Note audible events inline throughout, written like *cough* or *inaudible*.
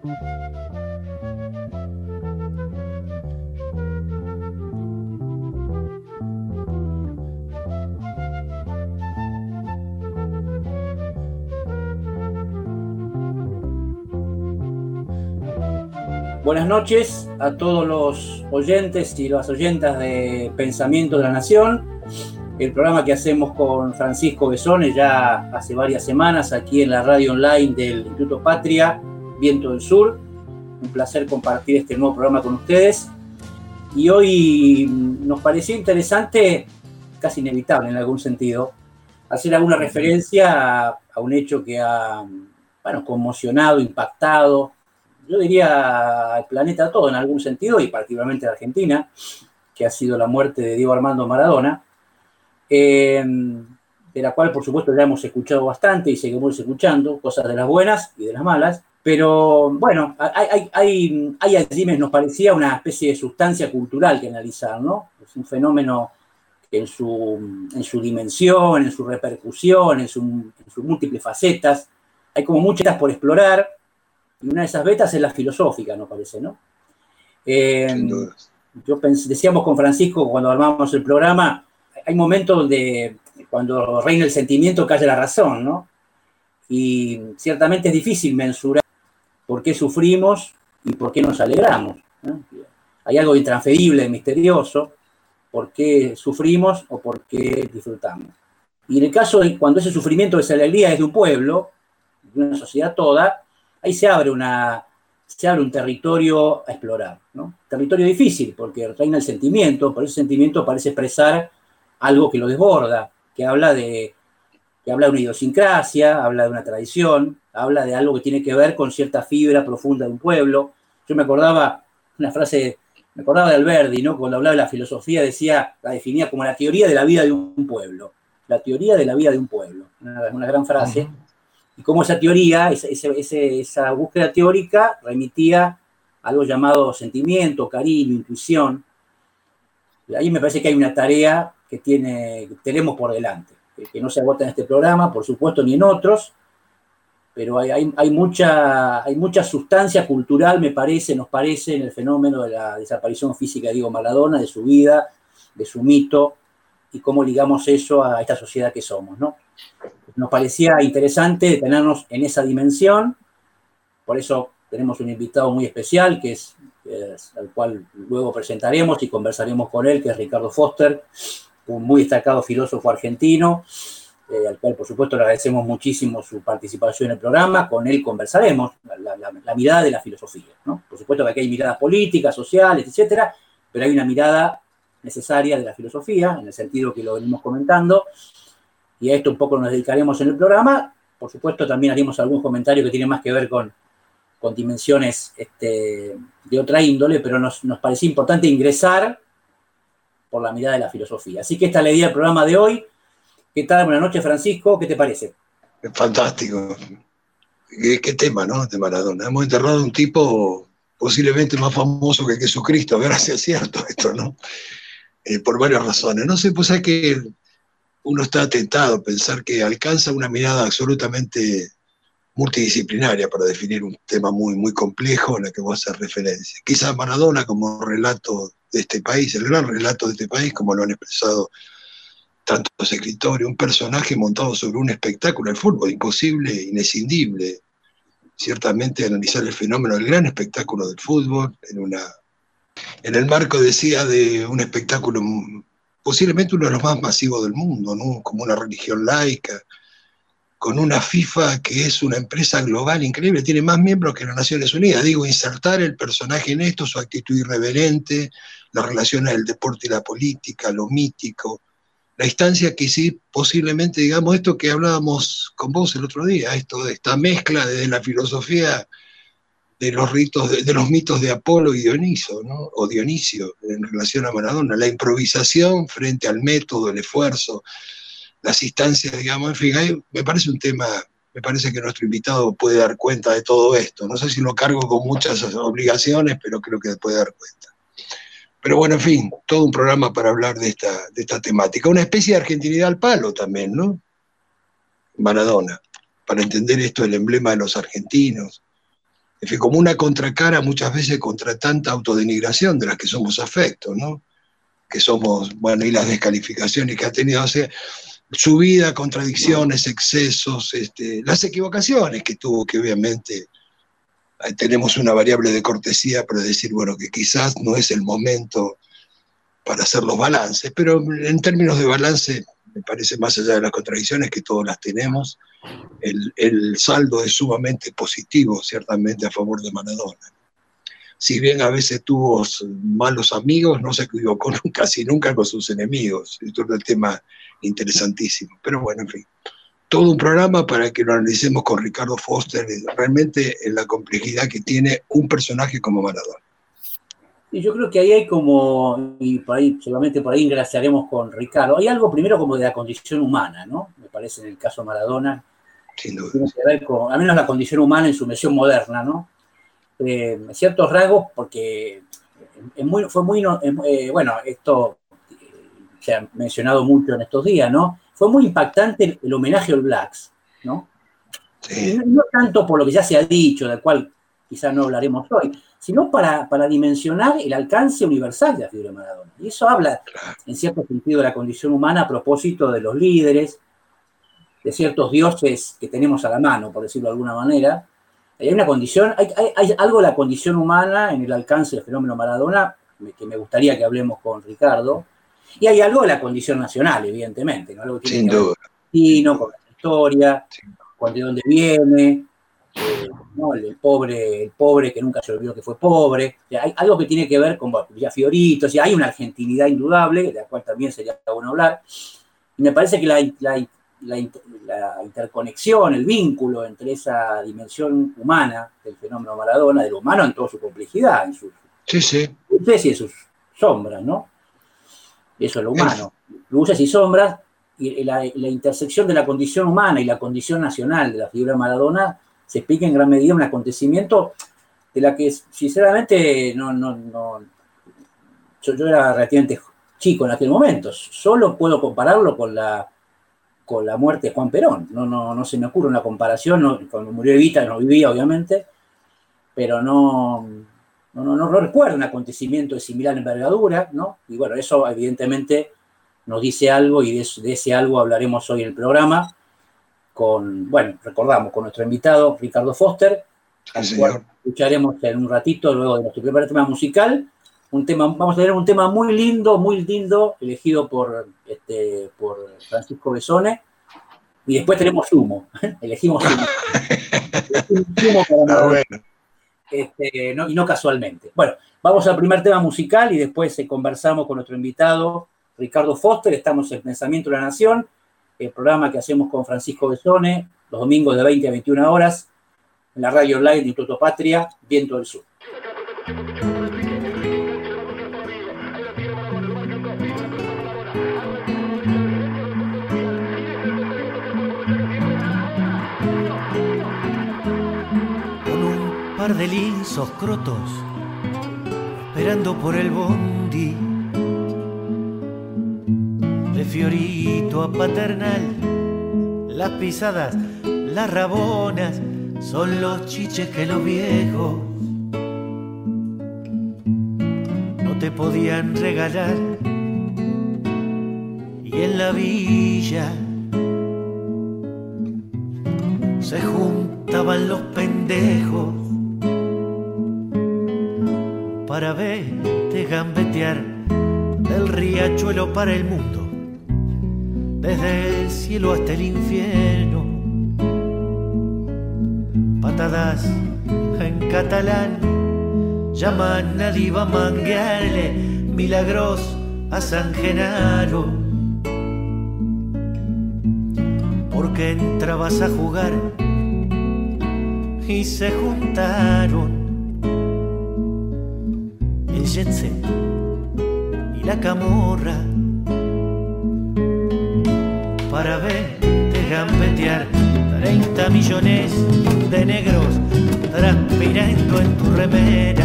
Buenas noches a todos los oyentes y las oyentas de Pensamiento de la Nación, el programa que hacemos con Francisco Besones ya hace varias semanas aquí en la radio online del Instituto Patria, Viento del Sur. Un placer compartir este nuevo programa con ustedes. Y hoy nos pareció interesante, casi inevitable en algún sentido, hacer alguna referencia a, un hecho que ha bueno, conmocionado, impactado, yo diría al planeta todo en algún sentido, y particularmente a Argentina, que ha sido la muerte de Diego Armando Maradona, eh, de la cual por supuesto ya hemos escuchado bastante y seguimos escuchando, cosas de las buenas y de las malas, pero bueno, hay, hay, hay, allí nos parecía una especie de sustancia cultural que analizar, ¿no? Es un fenómeno que en su, en su dimensión, en su repercusión, en, sus múltiples facetas, hay como muchas por explorar, y una de esas vetas es la filosófica, nos parece, ¿no? Eh, yo decíamos con Francisco cuando armamos el programa, hay momentos donde cuando reina el sentimiento cae la razón, ¿no? Y ciertamente es difícil mensurar por qué sufrimos y por qué nos alegramos. Hay algo intransferible, misterioso, por qué sufrimos o por qué disfrutamos. Y en el caso de cuando ese sufrimiento, esa alegría es de un pueblo, de una sociedad toda, ahí se abre, una, se abre un territorio a explorar. ¿no? Territorio difícil, porque reina el sentimiento, pero ese sentimiento parece expresar algo que lo desborda, que habla de, que habla de una idiosincrasia, habla de una tradición, habla de algo que tiene que ver con cierta fibra profunda de un pueblo. Yo me acordaba una frase, me acordaba de Alberdi, ¿no? cuando hablaba de la filosofía, decía, la definía como la teoría de la vida de un pueblo. La teoría de la vida de un pueblo. Una, gran frase y cómo esa teoría, esa, búsqueda teórica remitía a algo llamado sentimiento, cariño, intuición. ahí me parece que hay una tarea que, tiene, tenemos por delante, que no se agota en este programa, por supuesto, ni en otros, pero hay, mucha, hay mucha sustancia cultural, me parece, nos parece, en el fenómeno de la desaparición física de Diego Maradona, de su vida, de su mito, y cómo ligamos eso a esta sociedad que somos, ¿no? nos parecía interesante tenernos en esa dimensión, por eso tenemos un invitado muy especial, que es, al cual luego presentaremos y conversaremos con él, que es Ricardo Foster, un muy destacado filósofo argentino, eh, al cual por supuesto le agradecemos muchísimo su participación en el programa, con él conversaremos la, mirada de la filosofía. Por supuesto que aquí hay miradas políticas, sociales, etcétera, pero hay una mirada necesaria de la filosofía, en el sentido que lo venimos comentando, y a esto un poco nos dedicaremos en el programa. Por supuesto, también haremos algún comentario que tiene más que ver con, con dimensiones este, de otra índole, pero nos, nos parecía importante ingresar por la mirada de la filosofía. Así que esta es la idea del programa de hoy. ¿Qué tal? Buenas noches, Francisco. ¿Qué te parece? Fantástico. ¿Qué, tema, ¿no? De Maradona. Hemos enterrado a un tipo posiblemente más famoso que Jesucristo. Es cierto esto, ¿no? Eh, por varias razones. No sé, pues hay que uno está tentado a pensar que alcanza una mirada absolutamente multidisciplinaria para definir un tema muy, muy complejo en el que vos haces referencia. Quizás Maradona como relato de este país, el gran relato de este país, como lo han expresado tantos escritores, un personaje montado sobre un espectáculo, el fútbol, imposible, inescindible, ciertamente analizar el fenómeno del gran espectáculo del fútbol en una en el marco decía de un espectáculo posiblemente uno de los más masivos del mundo, ¿no? como una religión laica, con una FIFA que es una empresa global increíble, tiene más miembros que las Naciones Unidas. Digo, insertar el personaje en esto, su actitud irreverente, las relaciones del deporte y la política, lo mítico, la instancia que sí, posiblemente, digamos, esto que hablábamos con vos el otro día, esto de esta mezcla de la filosofía de los ritos, de, los mitos de Apolo y Dioniso, o Dionisio, en relación a Maradona, la improvisación frente al método, el esfuerzo, las instancias, digamos, en fin, me parece un tema, me parece que nuestro invitado puede dar cuenta de todo esto. No sé si lo cargo con muchas obligaciones, pero creo que puede dar cuenta. Pero bueno, en fin, todo un programa para hablar de esta, de esta temática. Una especie de argentinidad al palo también, ¿no? Maradona, para entender esto, el emblema de los argentinos, en fin, como una contracara muchas veces contra tanta autodenigración de las que somos afectos, ¿no? Que somos, bueno, y las descalificaciones que ha tenido, hace su vida, contradicciones, excesos, este, las equivocaciones que tuvo, que obviamente tenemos una variable de cortesía para decir, bueno, que quizás no es el momento para hacer los balances, pero en términos de balance, me parece más allá de las contradicciones que todos las tenemos, el, saldo es sumamente positivo, ciertamente, a favor de Maradona. Si bien a veces tuvo malos amigos, no se equivocó *laughs* casi nunca con sus enemigos. Esto es un tema interesantísimo. Pero bueno, en fin todo un programa para que lo analicemos con Ricardo Foster, realmente en la complejidad que tiene un personaje como Maradona. Y yo creo que ahí hay como, y por ahí, seguramente por ahí engraciaremos con Ricardo, hay algo primero como de la condición humana, ¿no? Me parece en el caso de Maradona. Sin duda. Tiene que ver con, al menos la condición humana en su versión moderna, ¿no? Eh, ciertos rasgos, porque muy, fue muy, eh, bueno, esto se ha mencionado mucho en estos días, ¿no? fue muy impactante el, homenaje al Blacks, ¿no? ¿no? tanto por lo que ya se ha dicho, del cual quizás no hablaremos hoy, sino para, para dimensionar el alcance universal de la figura de Maradona. Y eso habla, en cierto sentido, de la condición humana a propósito de los líderes, de ciertos dioses que tenemos a la mano, por decirlo de alguna manera. Hay una condición, hay, hay algo de la condición humana en el alcance del fenómeno Maradona que me gustaría que hablemos con Ricardo, y hay algo de la condición nacional, evidentemente, ¿no? Algo que Sin duda. con la historia, con de dónde viene, eh, el, pobre, el pobre que nunca se olvidó que fue pobre. hay algo que tiene que ver con Villa Fiorito, o hay una argentinidad indudable, de la cual también sería bueno hablar. Y me parece que la, la, interconexión, el vínculo entre esa dimensión humana del fenómeno Maradona, del humano en toda su complejidad, en sus sí, sí. y en sus sombras, ¿no? eso es lo humano. Luces y sombras, y la, intersección de la condición humana y la condición nacional de la figura de Maradona se explica en gran medida un acontecimiento de la que sinceramente no, no, no yo, era relativamente chico en aquel momento, solo puedo compararlo con la, con la muerte de Juan Perón, no, no, no se me ocurre una comparación, cuando murió Evita no vivía obviamente, pero no, no, no, recuerdo un acontecimiento de similar envergadura, ¿no? Y bueno, eso evidentemente nos dice algo y de, ese algo hablaremos hoy en el programa con, bueno, recordamos, con nuestro invitado Ricardo Foster, escucharemos en un ratito, luego de nuestro primer tema musical, un tema, vamos a tener un tema muy lindo, muy lindo, elegido por, este, por Francisco Besone, y después tenemos humo, *laughs* elegimos humo. elegimos para ah, este, y no casualmente. Bueno, vamos al primer tema musical y después eh, conversamos con nuestro invitado Ricardo Foster. Estamos en Pensamiento de la Nación, el programa que hacemos con Francisco Besone los domingos de 20 a 21 horas en la radio online de Instituto Patria, Viento del Sur. De lisos crotos, esperando por el bondi. De Fiorito a Paternal, las pisadas, las rabonas, son los chiches que los viejos no te podían regalar. Y en la villa se juntaban los pendejos para verte gambetear del riachuelo para el mundo, desde el cielo hasta el infierno. Patadas en catalán llaman a diva manguearle milagros a San Genaro. Porque entrabas a jugar y se juntaron y la camorra para verte gambetear. 30 millones de negros transpirando en tu remera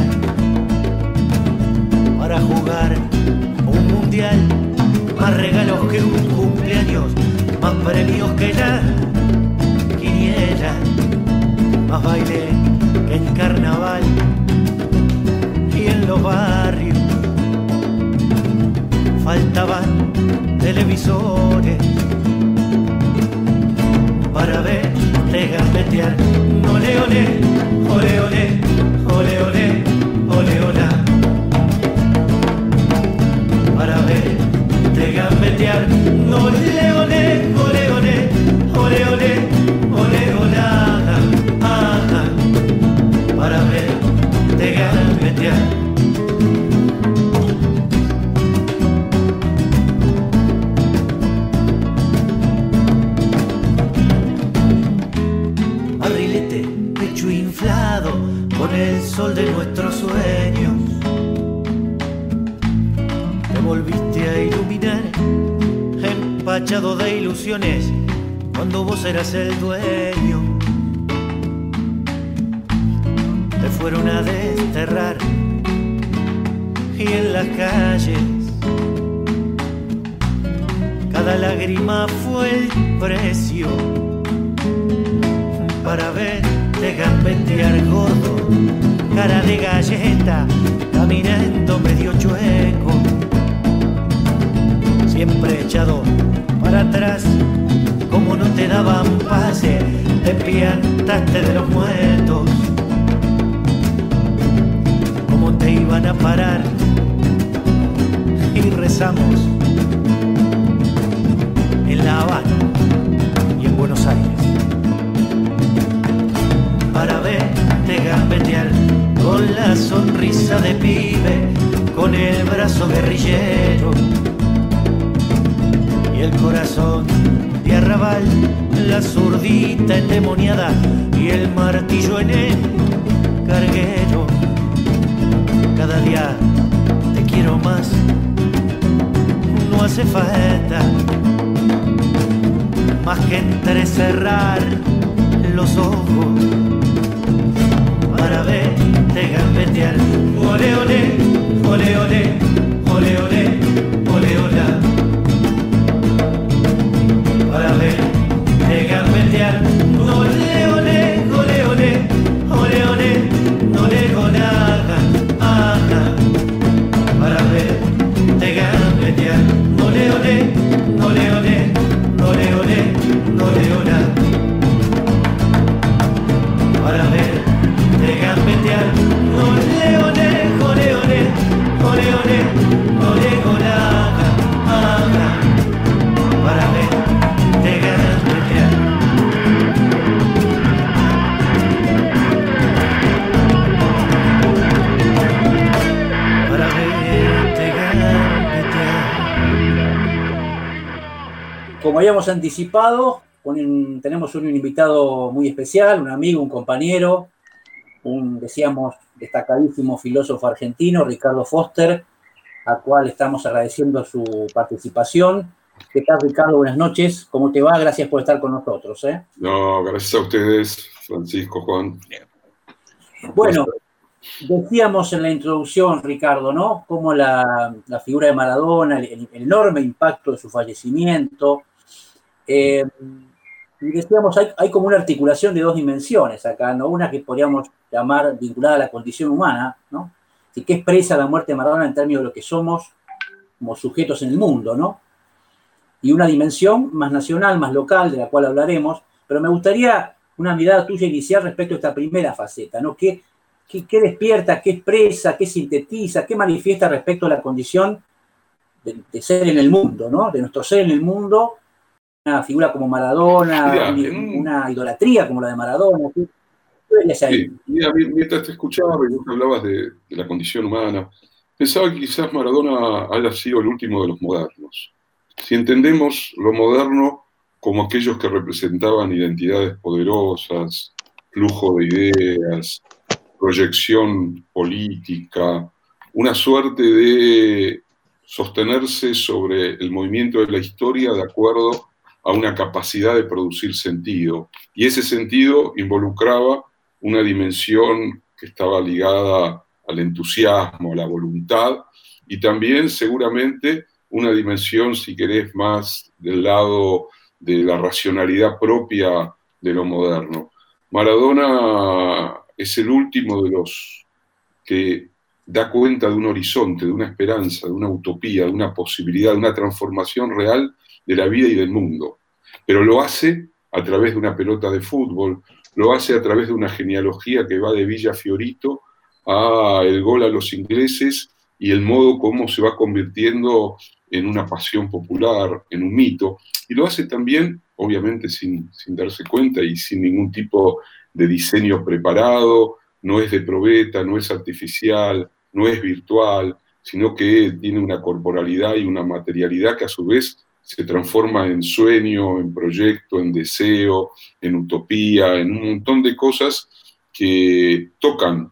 para jugar un mundial. Más regalos que un cumpleaños más premios que la quiniela más baile en carnaval los barrios faltaban televisores para verte gambetear. Ole, ole, ole, ole, ole, ole, ole, ole. Para verte gambetear. Ole, ole, ole, ole, ole, ole, ole, ole. Para verte gambetear. Sol de nuestros sueños. Te volviste a iluminar, empachado de ilusiones, cuando vos eras el dueño. Te fueron a desterrar y en las calles cada lágrima fue el precio para verte gambetear gordo, cara de galleta, caminando medio chueco, siempre echado para atrás, como no te daban pase, te piantaste de los muertos, como te iban a parar y rezamos en La Habana para verte gambetear con la sonrisa de pibe, con el brazo guerrillero y el corazón de arrabal, la zurdita endemoniada y el martillo en el carguero. Cada día te quiero más, no hace falta más que entrecerrar los ojos para verte gambetear. Ole, ole, ole, ole, ole, ole, ole, ole. Para verte gambetear. Habíamos anticipado, un- tenemos un invitado muy especial, un amigo, un compañero, un, decíamos, destacadísimo filósofo argentino, Ricardo Foster, a cual estamos agradeciendo su participación. ¿Qué tal, Ricardo? Buenas noches. ¿Cómo te va? Gracias por estar con nosotros. ¿eh? No, gracias a ustedes, Francisco, Juan. Bueno, decíamos en la introducción, Ricardo, ¿no? Cómo la, la figura de Maradona, el, el enorme impacto de su fallecimiento. Eh, y decíamos, hay, como una articulación de dos dimensiones acá, ¿no? Una que podríamos llamar vinculada a la condición humana, ¿no? Que expresa la muerte de Maradona en términos de lo que somos como sujetos en el mundo, ¿no? Y una dimensión más nacional, más local, de la cual hablaremos, pero me gustaría una mirada tuya inicial respecto a esta primera faceta, ¿no? ¿Qué, qué, qué despierta, qué expresa, qué sintetiza, qué manifiesta respecto a la condición de, de ser en el mundo, ¿no? De nuestro ser en el mundo una figura como Maradona, Mira, una, en- una idolatría como la de Maradona. mientras te escuchaba y vos hablabas de, de la condición humana, pensaba que quizás Maradona haya sido el último de los modernos. Si entendemos lo moderno como aquellos que representaban identidades poderosas, flujo de ideas, proyección política, una suerte de sostenerse sobre el movimiento de la historia de acuerdo a una capacidad de producir sentido. Y ese sentido involucraba una dimensión que estaba ligada al entusiasmo, a la voluntad, y también seguramente una dimensión, si querés, más del lado de la racionalidad propia de lo moderno. Maradona es el último de los que da cuenta de un horizonte, de una esperanza, de una utopía, de una posibilidad, de una transformación real de la vida y del mundo. Pero lo hace a través de una pelota de fútbol, lo hace a través de una genealogía que va de Villa Fiorito a el gol a los ingleses y el modo como se va convirtiendo en una pasión popular, en un mito. Y lo hace también, obviamente, sin, sin darse cuenta y sin ningún tipo de diseño preparado, no es de probeta, no es artificial, no es virtual, sino que tiene una corporalidad y una materialidad que a su vez se transforma en sueño, en proyecto, en deseo, en utopía, en un montón de cosas que tocan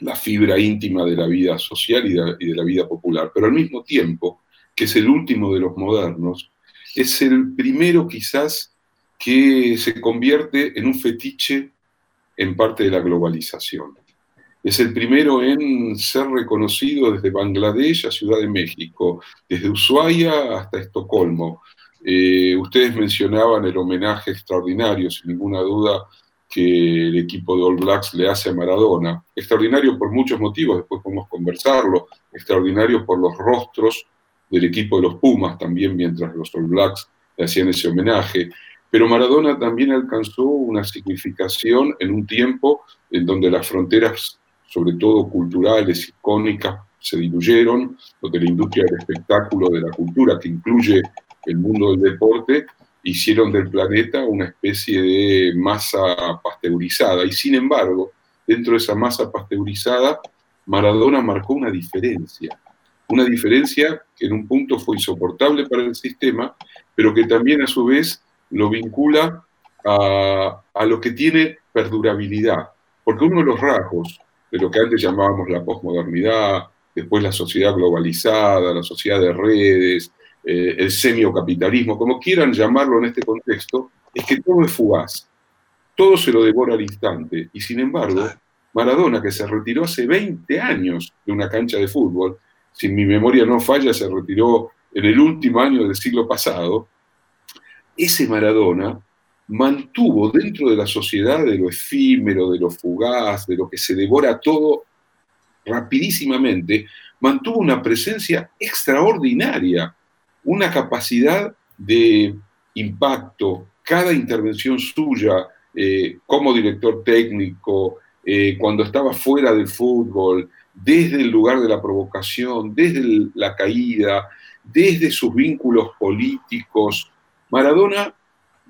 la fibra íntima de la vida social y de, la vida popular. Pero al mismo tiempo, que es el último de los modernos, es el primero quizás que se convierte en un fetiche en parte de la globalización. Es el primero en ser reconocido desde Bangladesh a Ciudad de México, desde Ushuaia hasta Estocolmo. Eh, ustedes mencionaban el homenaje extraordinario, sin ninguna duda, que el equipo de All Blacks le hace a Maradona. Extraordinario por muchos motivos, después podemos conversarlo. Extraordinario por los rostros del equipo de los Pumas también, mientras los All Blacks le hacían ese homenaje. Pero Maradona también alcanzó una significación en un tiempo en donde las fronteras sobre todo culturales, icónicas, se diluyeron, donde la industria del espectáculo, de la cultura, que incluye el mundo del deporte, hicieron del planeta una especie de masa pasteurizada. Y sin embargo, dentro de esa masa pasteurizada, Maradona marcó una diferencia. Una diferencia que en un punto fue insoportable para el sistema, pero que también a su vez lo vincula a, a lo que tiene perdurabilidad. Porque uno de los rasgos de lo que antes llamábamos la posmodernidad, después la sociedad globalizada, la sociedad de redes, eh, el semiocapitalismo, como quieran llamarlo en este contexto, es que todo es fugaz, todo se lo devora al instante. Y sin embargo, Maradona, que se retiró hace 20 años de una cancha de fútbol, si mi memoria no falla, se retiró en el último año del siglo pasado, ese Maradona mantuvo dentro de la sociedad de lo efímero, de lo fugaz, de lo que se devora todo rapidísimamente, mantuvo una presencia extraordinaria, una capacidad de impacto. Cada intervención suya eh, como director técnico, eh, cuando estaba fuera del fútbol, desde el lugar de la provocación, desde la caída, desde sus vínculos políticos, Maradona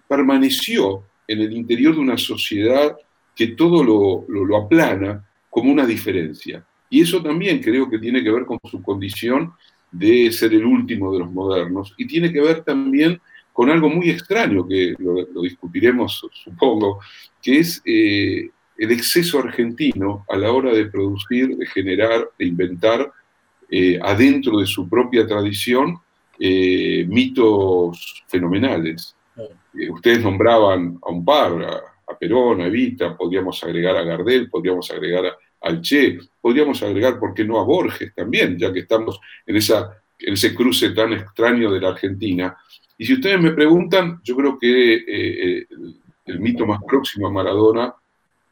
permaneció en el interior de una sociedad que todo lo, aplana como una diferencia. Y eso también creo que tiene que ver con su condición de ser el último de los modernos y tiene que ver también con algo muy extraño que lo, discutiremos, supongo, que es eh, el exceso argentino a la hora de producir, de generar, de inventar eh, adentro de su propia tradición eh, mitos fenomenales. Eh, ustedes nombraban a un par, a, Perón, a Evita, podríamos agregar a Gardel, podríamos agregar a, al Che, podríamos agregar, ¿por qué no a Borges también, ya que estamos en, ese cruce tan extraño de la Argentina? Y si ustedes me preguntan, yo creo que eh, eh, el, mito más próximo a Maradona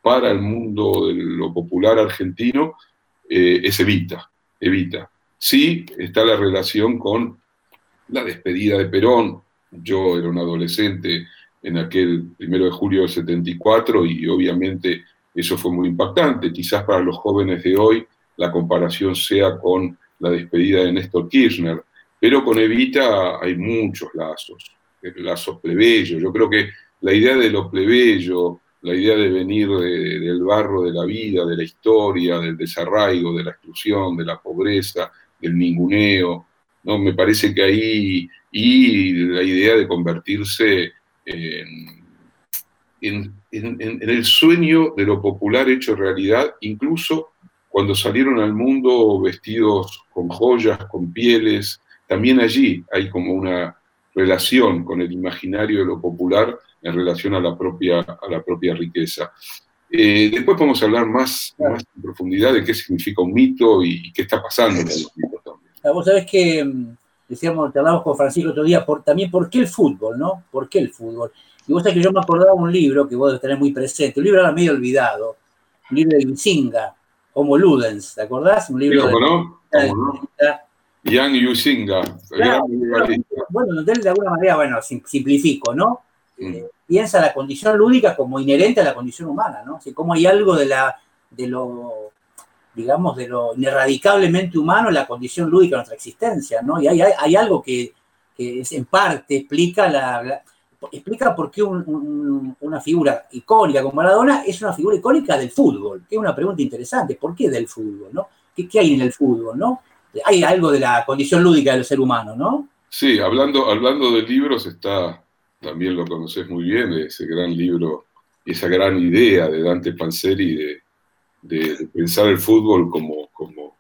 para el mundo de lo popular argentino es Evita, Evita. Sí está la relación con la despedida de Perón, yo era un adolescente en aquel primero de julio del 74 y obviamente eso fue muy impactante. Quizás para los jóvenes de hoy la comparación sea con la despedida de Néstor Kirchner, pero con Evita hay muchos lazos, lazos plebeyos. Yo creo que la idea de lo plebeyo, la idea de venir del barro de la vida, de la historia, del desarraigo, de la exclusión, de la pobreza, del ninguneo, ¿no? me parece que ahí y la idea de convertirse en, el sueño de lo popular hecho realidad, incluso cuando salieron al mundo vestidos con joyas, con pieles, también allí hay como una relación con el imaginario de lo popular en relación a la propia, a la propia riqueza. Eh, después podemos hablar más, más, en profundidad de qué significa un mito y, qué está pasando los mitos también. Vos sabés que mm, decíamos, te hablamos con Francisco otro día, por, también por qué el fútbol, ¿no? ¿Por qué el fútbol? Y vos sabés que yo me acordaba un libro que vos debes tener muy presente, un libro ahora medio olvidado, un libro de Yusinga, Homo Ludens, ¿te acordás? Un libro Sí, de, ¿no? ¿Cómo no? Jan Yusinga, Claro, gran legalista. bueno, él de alguna manera, bueno, sim- simplifico, ¿no? Mm. Eh, piensa la condición lúdica como inherente a la condición humana, ¿no? Así como hay algo de la, de lo, digamos, de lo ineradicablemente humano en la condición lúdica de nuestra existencia, ¿no? Y hay, algo que, que es, en parte explica la, explica por qué un- un- una figura icónica como Maradona es una figura icónica del fútbol, que es una pregunta interesante, ¿por qué del fútbol? ¿Qué, qué hay en el fútbol, no? Hay algo de la condición lúdica del ser humano, ¿no? Sí, hablando, hablando de libros, está, también lo conoces muy bien, ese gran libro, esa gran idea de Dante Panzeri de, de- pensar el fútbol como, como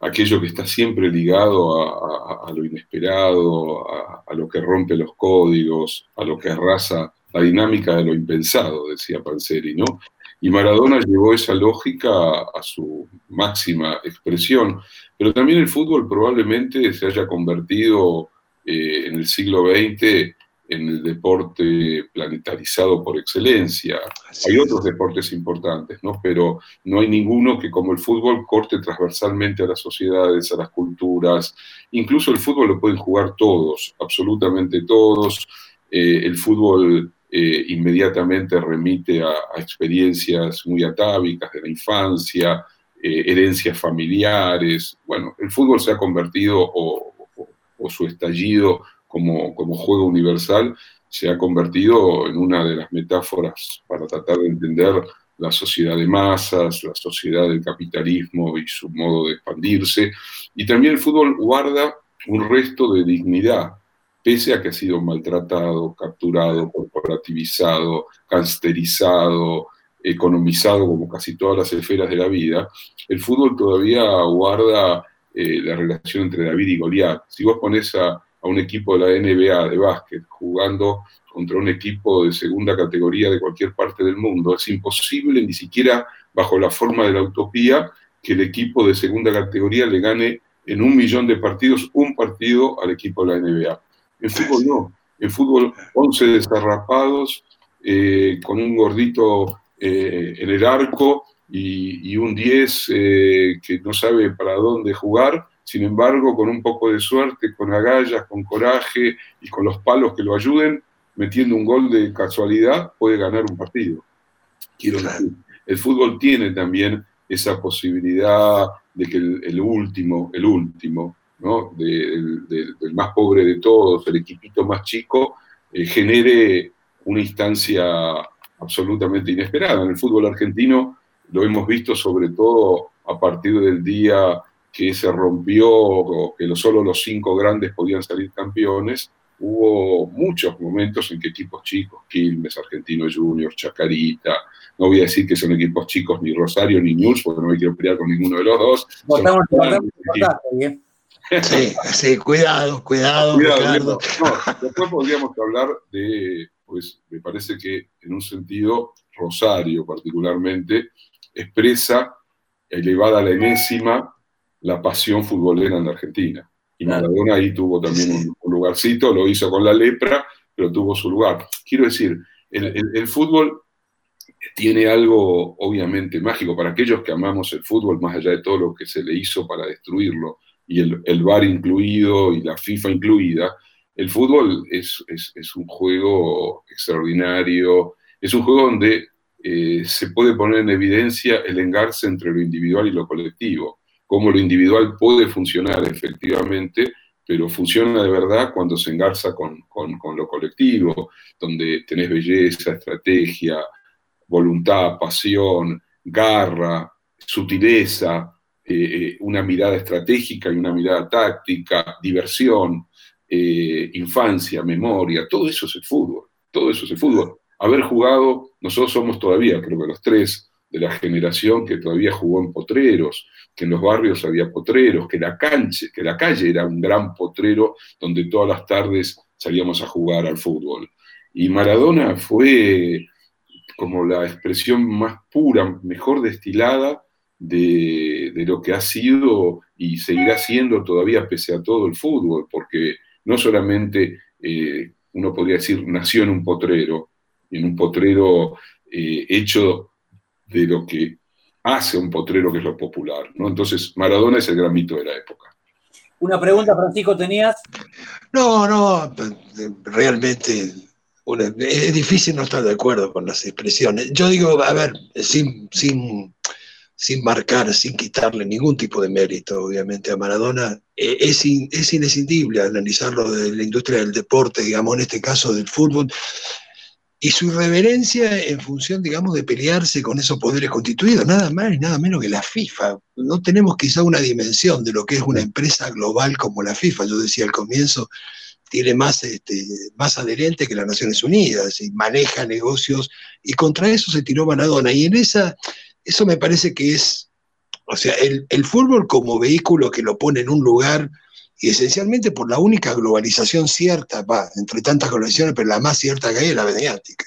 aquello que está siempre ligado a, lo inesperado, a, lo que rompe los códigos, a lo que arrasa la dinámica de lo impensado, decía Panzeri, ¿no? Y Maradona llevó esa lógica a su máxima expresión, pero también el fútbol probablemente se haya convertido eh, en el siglo XX en el deporte planetarizado por excelencia. Hay otros deportes importantes, ¿no? Pero no hay ninguno que como el fútbol corte transversalmente a las sociedades, a las culturas. Incluso el fútbol lo pueden jugar todos, absolutamente todos. Eh, el fútbol eh, inmediatamente remite a, a experiencias muy atávicas de la infancia, eh, herencias familiares. Bueno, el fútbol se ha convertido, o, o- o su estallido como, como juego universal, se ha convertido en una de las metáforas para tratar de entender la sociedad de masas, la sociedad del capitalismo y su modo de expandirse. Y también el fútbol guarda un resto de dignidad, pese a que ha sido maltratado, capturado, corporativizado, cansterizado, economizado como casi todas las esferas de la vida, el fútbol todavía guarda eh, la relación entre David y Goliat. Si vos pones a, a un equipo de la NBA de básquet jugando contra un equipo de segunda categoría de cualquier parte del mundo, es imposible ni siquiera bajo la forma de la utopía que el equipo de segunda categoría le gane en un millón de partidos un partido al equipo de la NBA. En fútbol no. En fútbol 11 desarrapados, eh, con un gordito eh, en el arco y, un 10 eh, que no sabe para dónde jugar, sin embargo, con un poco de suerte, con agallas, con coraje y con los palos que lo ayuden, metiendo un gol de casualidad, puede ganar un partido. Quiero decir, el fútbol tiene también esa posibilidad de que el, el último, el último, ¿no? De- del- del- del más pobre de todos, el equipito más chico, eh, genere una instancia absolutamente inesperada. En el fútbol argentino lo hemos visto sobre todo a partir del día que se rompió, o que lo- solo los cinco grandes podían salir campeones, hubo muchos momentos en que equipos chicos, Quilmes, Argentino Juniors, Chacarita, no voy a decir que son equipos chicos ni Rosario ni News, porque no me quiero pelear con ninguno de los dos. Cortamos, bien. Sí, sí, cuidado, cuidado, Cuidado. No, después podríamos hablar de, pues me parece que en un sentido, Rosario particularmente, expresa, elevada a la enésima, la pasión futbolera en la Argentina. Y. Maradona ahí tuvo también un, un lugarcito, lo hizo con la lepra, pero tuvo su lugar. Quiero decir, el, el- el fútbol tiene algo obviamente mágico para aquellos que amamos el fútbol, más allá de todo lo que se le hizo para destruirlo, y el, el VAR incluido y la FIFA incluida, el fútbol es, es- es un juego extraordinario, es un juego donde eh, se puede poner en evidencia el engarce entre lo individual y lo colectivo, cómo lo individual puede funcionar efectivamente, pero funciona de verdad cuando se engarza con, con- lo colectivo, donde tenés belleza, estrategia, voluntad, pasión, garra, sutileza, eh, eh, una mirada estratégica y una mirada táctica, diversión, eh, infancia, memoria, todo eso es el fútbol, todo eso es el fútbol. Haber jugado, nosotros somos todavía, creo que los tres de la generación que todavía jugó en potreros, que en los barrios había potreros, que la que la calle era un gran potrero donde todas las tardes salíamos a jugar al fútbol. Y Maradona fue como la expresión más pura, mejor destilada de, de lo que ha sido y seguirá siendo todavía pese a todo el fútbol, porque no solamente eh, uno podría decir nació en un potrero, en un potrero eh, hecho de lo que hace un potrero que es lo popular. ¿no? Entonces, Maradona es el gran mito de la época. Una pregunta, Francisco, ¿tenías? No, no, realmente es difícil no estar de acuerdo con las expresiones. Yo digo, a ver, sin, sin, sin marcar, sin quitarle ningún tipo de mérito, obviamente, a Maradona, eh, es, es inescindible analizarlo de la industria del deporte, digamos, en este caso del fútbol, y su irreverencia en función, digamos, de pelearse con esos poderes constituidos, nada más y nada menos que la FIFA. No tenemos quizá una dimensión de lo que es una empresa global como la FIFA. Yo decía al comienzo, tiene más, este, más adherentes que las Naciones Unidas y maneja negocios, y contra eso se tiró Maradona. Y en esa, eso me parece que es, o sea, el, el fútbol como vehículo que lo pone en un lugar, y esencialmente por la única globalización cierta, va, entre tantas globalizaciones, pero la más cierta que hay es la mediática.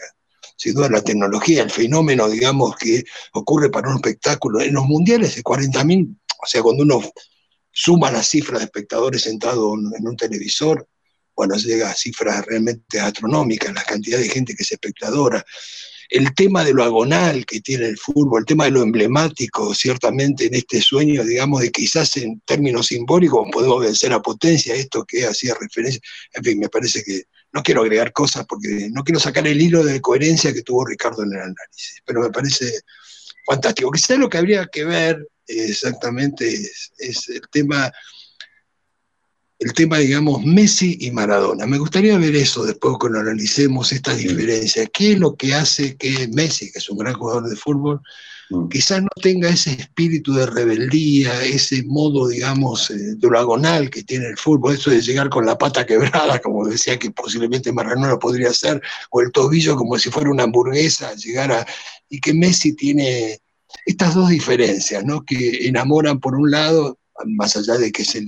Sin duda la tecnología, el fenómeno, digamos, que ocurre para un espectáculo. En los mundiales de 40.000, o sea, cuando uno suma las cifras de espectadores sentados en un televisor, bueno, llega a cifras realmente astronómicas, la cantidad de gente que es espectadora. El tema de lo agonal que tiene el fútbol, el tema de lo emblemático, ciertamente en este sueño, digamos, de quizás en términos simbólicos podemos vencer a potencia esto que hacía referencia. En fin, me parece que no quiero agregar cosas porque no quiero sacar el hilo de coherencia que tuvo Ricardo en el análisis, pero me parece fantástico. Quizás lo que habría que ver exactamente es el tema el tema, digamos, Messi y Maradona. Me gustaría ver eso después cuando analicemos estas diferencias. ¿Qué es lo que hace que Messi, que es un gran jugador de fútbol, mm. quizás no tenga ese espíritu de rebeldía, ese modo, digamos, eh, dragonal que tiene el fútbol, eso de llegar con la pata quebrada, como decía que posiblemente Maradona podría hacer, o el tobillo como si fuera una hamburguesa, llegar a... y que Messi tiene estas dos diferencias, ¿no? Que enamoran por un lado más allá de que se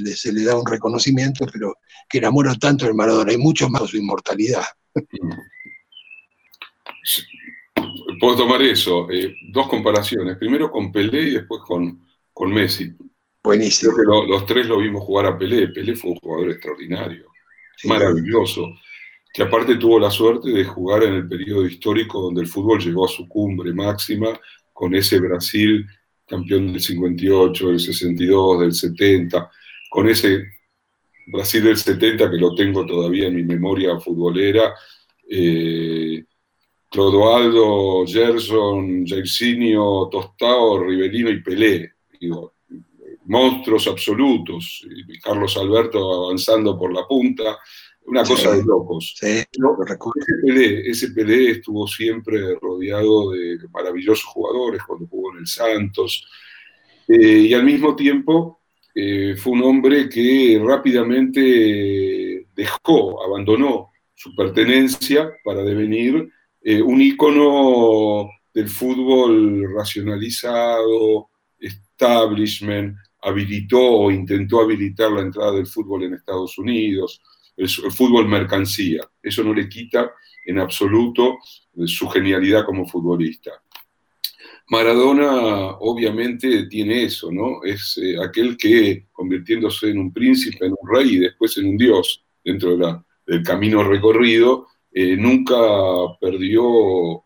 le, se le, da un reconocimiento, pero que enamora tanto el Maradona, hay mucho más su inmortalidad. Puedo tomar eso, eh, dos comparaciones, primero con Pelé y después con, con Messi. Buenísimo. los tres lo vimos jugar a Pelé, Pelé fue un jugador extraordinario, maravilloso, que aparte tuvo la suerte de jugar en el periodo histórico donde el fútbol llegó a su cumbre máxima con ese Brasil campeón del 58, del 62, del 70, con ese Brasil del 70 que lo tengo todavía en mi memoria futbolera, eh, Clodoaldo, Gerson, Jairzinho, Tostao, Rivelino y Pelé, monstruos absolutos, Carlos Alberto avanzando por la punta, una cosa de locos. ese, Pelé, ese Pelé estuvo siempre rodeado de maravillosos jugadores cuando jugó en el Santos. Eh, y al mismo tiempo eh, fue un hombre que rápidamente dejó, abandonó su pertenencia para devenir eh, un ícono del fútbol racionalizado, establishment, habilitó o intentó habilitar la entrada del fútbol en Estados Unidos, el, fútbol mercancía. Eso no le quita en absoluto su genialidad como futbolista. Maradona obviamente tiene eso, ¿no? Es eh, aquel que, convirtiéndose en un príncipe, en un rey y después en un dios dentro del camino recorrido, eh, nunca perdió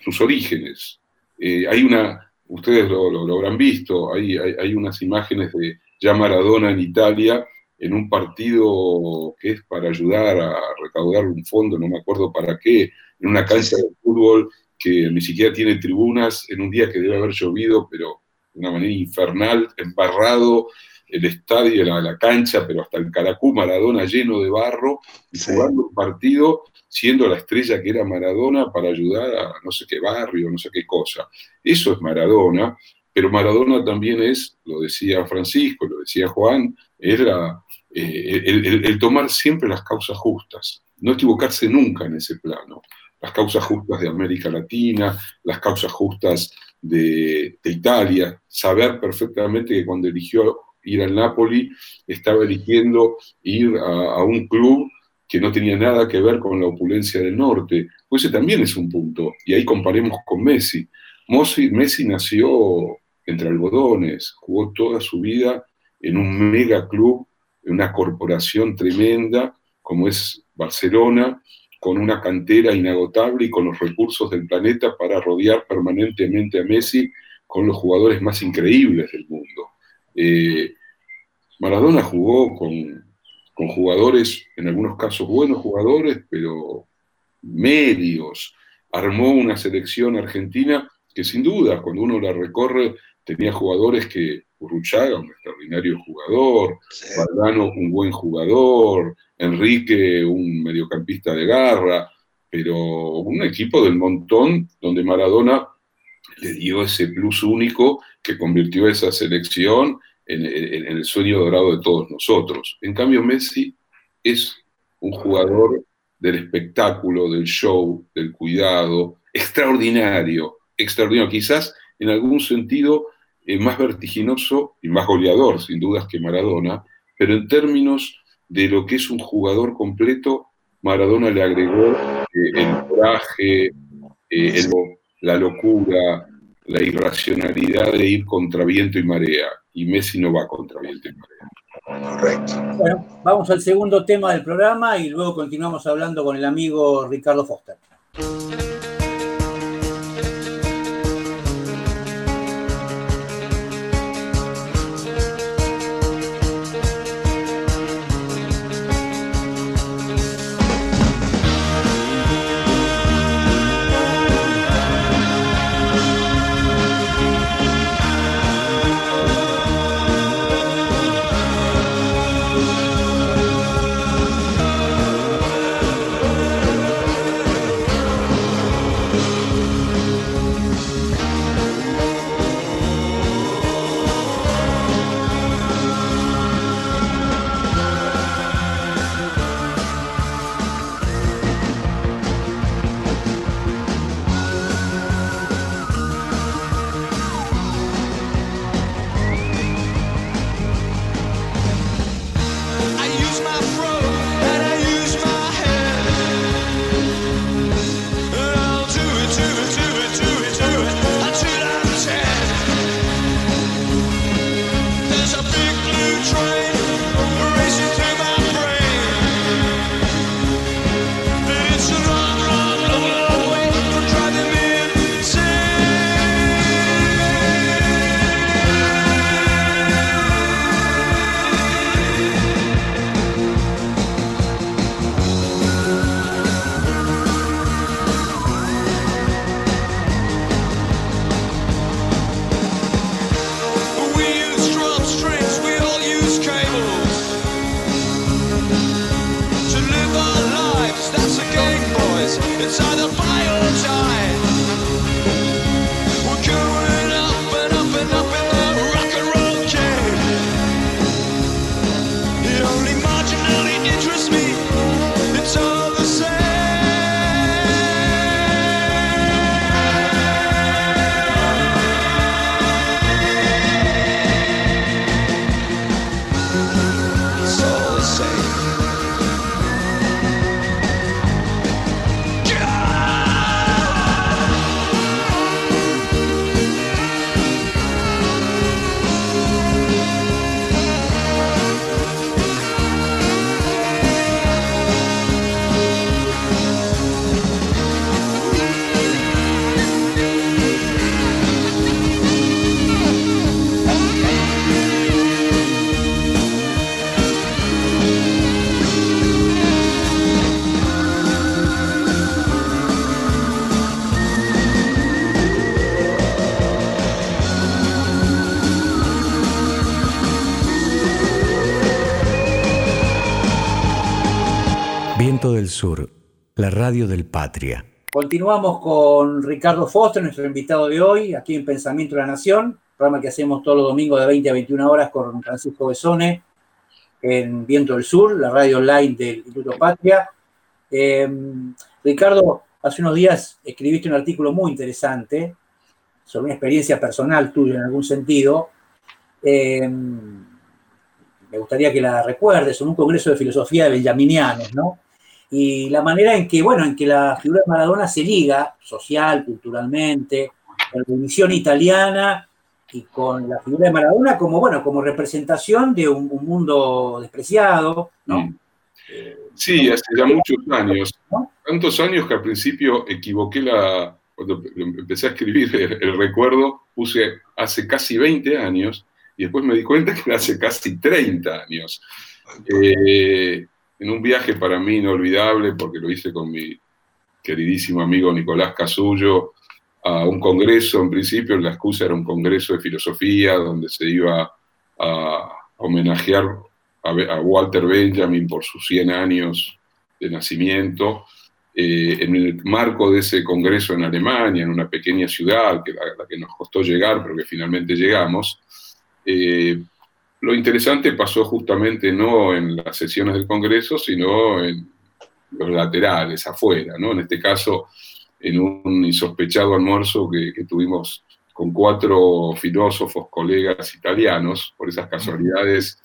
sus orígenes. Eh, hay una, ustedes lo, habrán visto, hay, hay, unas imágenes de ya Maradona en Italia en un partido que es para ayudar a recaudar un fondo, no me acuerdo para qué, en una cancha de fútbol que ni siquiera tiene tribunas, en un día que debe haber llovido, pero de una manera infernal, embarrado el estadio, la, la cancha, pero hasta el Caracú Maradona lleno de barro, y jugando un partido siendo la estrella que era Maradona para ayudar a no sé qué barrio, no sé qué cosa. Eso es Maradona, pero Maradona también es, lo decía Francisco, lo decía Juan, era eh, el, tomar siempre las causas justas, no equivocarse nunca en ese plano. Las causas justas de América Latina, las causas justas de, Italia, saber perfectamente que cuando eligió ir al Napoli, estaba eligiendo ir a, un club que no tenía nada que ver con la opulencia del norte. Pues ese también es un punto. Y ahí comparemos con Messi. Messi, Messi nació entre algodones, jugó toda su vida en un mega club una corporación tremenda como es Barcelona, con una cantera inagotable y con los recursos del planeta para rodear permanentemente a Messi con los jugadores más increíbles del mundo. Eh, Maradona jugó con, con jugadores, en algunos casos buenos jugadores, pero medios. Armó una selección argentina que sin duda, cuando uno la recorre, tenía jugadores que Urruchaga, un extraordinario jugador, sí. un buen jugador, Enrique, un mediocampista de garra, pero un equipo del montón donde Maradona le dio ese plus único que convirtió esa selección en el sueño dorado de todos nosotros. En cambio, Messi es un jugador del espectáculo, del show, del cuidado, extraordinario, extraordinario, quizás en algún sentido eh, más vertiginoso y más goleador, sin dudas, que Maradona, pero en términos de lo que es un jugador completo, Maradona le agregó eh, el coraje, eh, el, la locura, la irracionalidad de ir contra viento y marea, y Messi no va contra viento y marea. Correcto. Bueno, vamos al segundo tema del programa y luego continuamos hablando con el amigo Ricardo Foster. Radio del Patria. Continuamos con Ricardo Foster, nuestro invitado de hoy, aquí en Pensamiento de la Nación, programa que hacemos todos los domingos de 20 a 21 horas con Francisco Besone en Viento del Sur, la radio online del Instituto Patria. Eh, Ricardo, hace unos días escribiste un artículo muy interesante sobre una experiencia personal tuya en algún sentido. Eh, me gustaría que la recuerdes, en un congreso de filosofía de benjaminianos, ¿no? Y la manera en que, bueno, en que la figura de Maradona se liga social, culturalmente, con la visión italiana y con la figura de Maradona como, bueno, como representación de un, un mundo despreciado, ¿no? Mm. Sí, hace ya muchos años. ¿no? Tantos años que al principio equivoqué la, cuando empecé a escribir el, recuerdo, puse hace casi 20 años y después me di cuenta que hace casi 30 años. Eh, en un viaje para mí inolvidable, porque lo hice con mi queridísimo amigo Nicolás Casullo, a un congreso, en principio la excusa era un congreso de filosofía, donde se iba a homenajear a, Walter Benjamin por sus 100 años de nacimiento, eh, en el marco de ese congreso en Alemania, en una pequeña ciudad, que la, que nos costó llegar, pero que finalmente llegamos, eh, lo interesante pasó justamente no en las sesiones del congreso, sino en los laterales, afuera, ¿no? En este caso, en un insospechado almuerzo que, tuvimos con cuatro filósofos, colegas italianos, por esas casualidades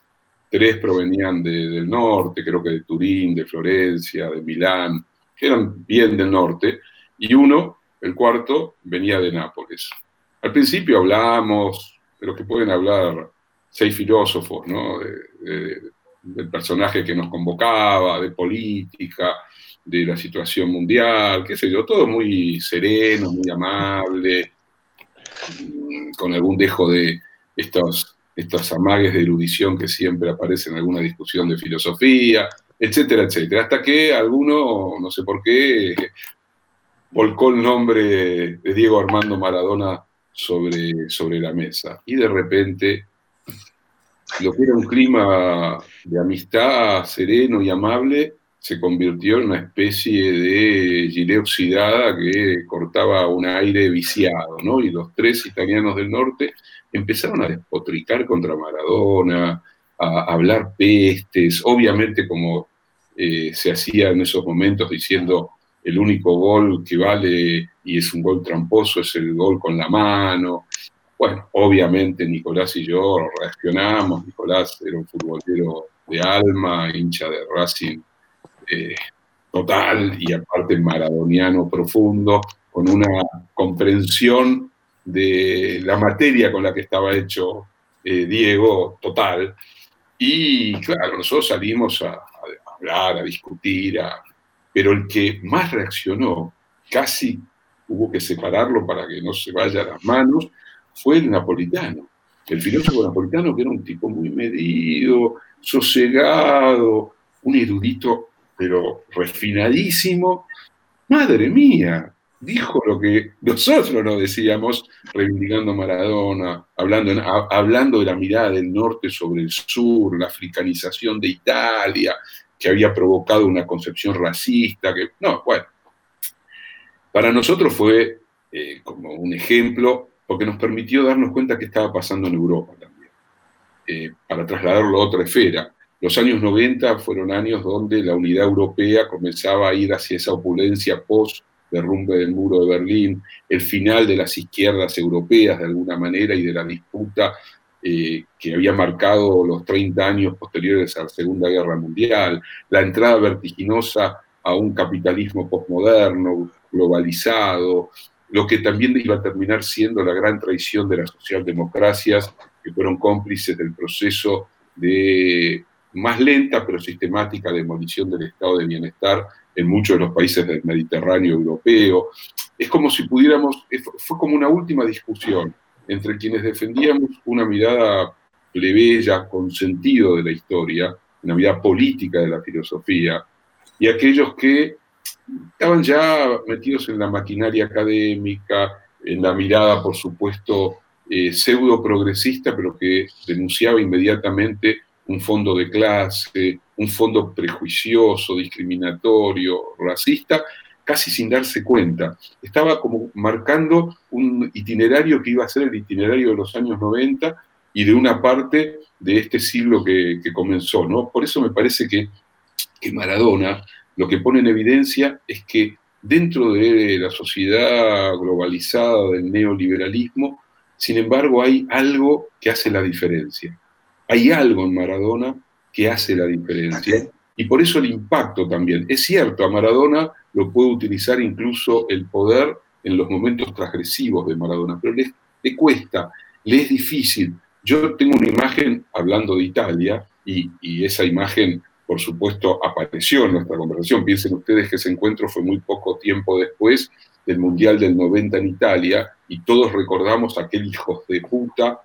tres provenían del norte, creo que de Turín, de Florencia, de Milán, que eran bien del norte, y uno, el cuarto, venía de Nápoles. Al principio hablábamos de lo que pueden hablar seis filósofos, ¿no? del personaje que nos convocaba, de política, de la situación mundial, qué sé yo, todo muy sereno, muy amable, con algún dejo de estos estos amagues de erudición que siempre aparecen en alguna discusión de filosofía, etcétera, etcétera. Hasta que alguno, no sé por qué, volcó el nombre de Diego Armando Maradona sobre, sobre la mesa. Y de repente, lo que era un clima de amistad sereno y amable, se convirtió en una especie de gilet oxidada que cortaba un aire viciado, ¿no? Y los tres italianos del norte empezaron a despotricar contra Maradona, a hablar pestes, obviamente como eh, se hacía en esos momentos diciendo el único gol que vale y es un gol tramposo es el gol con la mano. Bueno, obviamente Nicolás y yo reaccionamos, Nicolás era un futbolero de alma, hincha de Racing eh, total y aparte maradoniano profundo, con una comprensión de la materia con la que estaba hecho eh, Diego total. Y claro, nosotros salimos a, hablar, a discutir, pero el que más reaccionó, casi hubo que separarlo para que no se vaya a las manos, fue el napolitano. El filósofo napolitano, que era un tipo muy medido, sosegado, un erudito, pero refinadísimo. Madre mía, dijo lo que nosotros no decíamos, reivindicando Maradona, hablando, hablando de la mirada del norte sobre el sur, la africanización de Italia, que había provocado una concepción racista, que no, bueno, para nosotros fue eh, como un ejemplo, porque nos permitió darnos cuenta que estaba pasando en Europa también, eh, para trasladarlo a otra esfera. Los años 90 fueron años donde la unidad europea comenzaba a ir hacia esa opulencia post derrumbe del muro de Berlín, el final de las izquierdas europeas de alguna manera y de la disputa eh, que había marcado los 30 años posteriores a la Segunda Guerra Mundial, la entrada vertiginosa a un capitalismo postmoderno, globalizado, lo que también iba a terminar siendo la gran traición de las socialdemocracias que fueron cómplices del proceso de más lenta pero sistemática demolición del estado de bienestar en muchos de los países del Mediterráneo europeo. Es como si pudiéramos, fue como una última discusión entre quienes defendíamos una mirada plebeya, con sentido de la historia, una mirada política de la filosofía, y aquellos que estaban ya metidos en la maquinaria académica, en la mirada, por supuesto, eh, pseudo progresista, pero que denunciaba inmediatamente un fondo de clase, un fondo prejuicioso, discriminatorio, racista, casi sin darse cuenta. Estaba como marcando un itinerario que iba a ser el itinerario de los años 90 y de una parte de este siglo que, comenzó. ¿no? Por eso me parece que, que Maradona lo que pone en evidencia es que dentro de la sociedad globalizada del neoliberalismo, sin embargo, hay algo que hace la diferencia hay algo en Maradona que hace la diferencia. Y por eso el impacto también. Es cierto, a Maradona lo puede utilizar incluso el poder en los momentos transgresivos de Maradona, pero le, le cuesta, le es difícil. Yo tengo una imagen, hablando de Italia, y, esa imagen por supuesto, apareció en nuestra conversación. Piensen ustedes que ese encuentro fue muy poco tiempo después del Mundial del 90 en Italia y todos recordamos aquel hijo de puta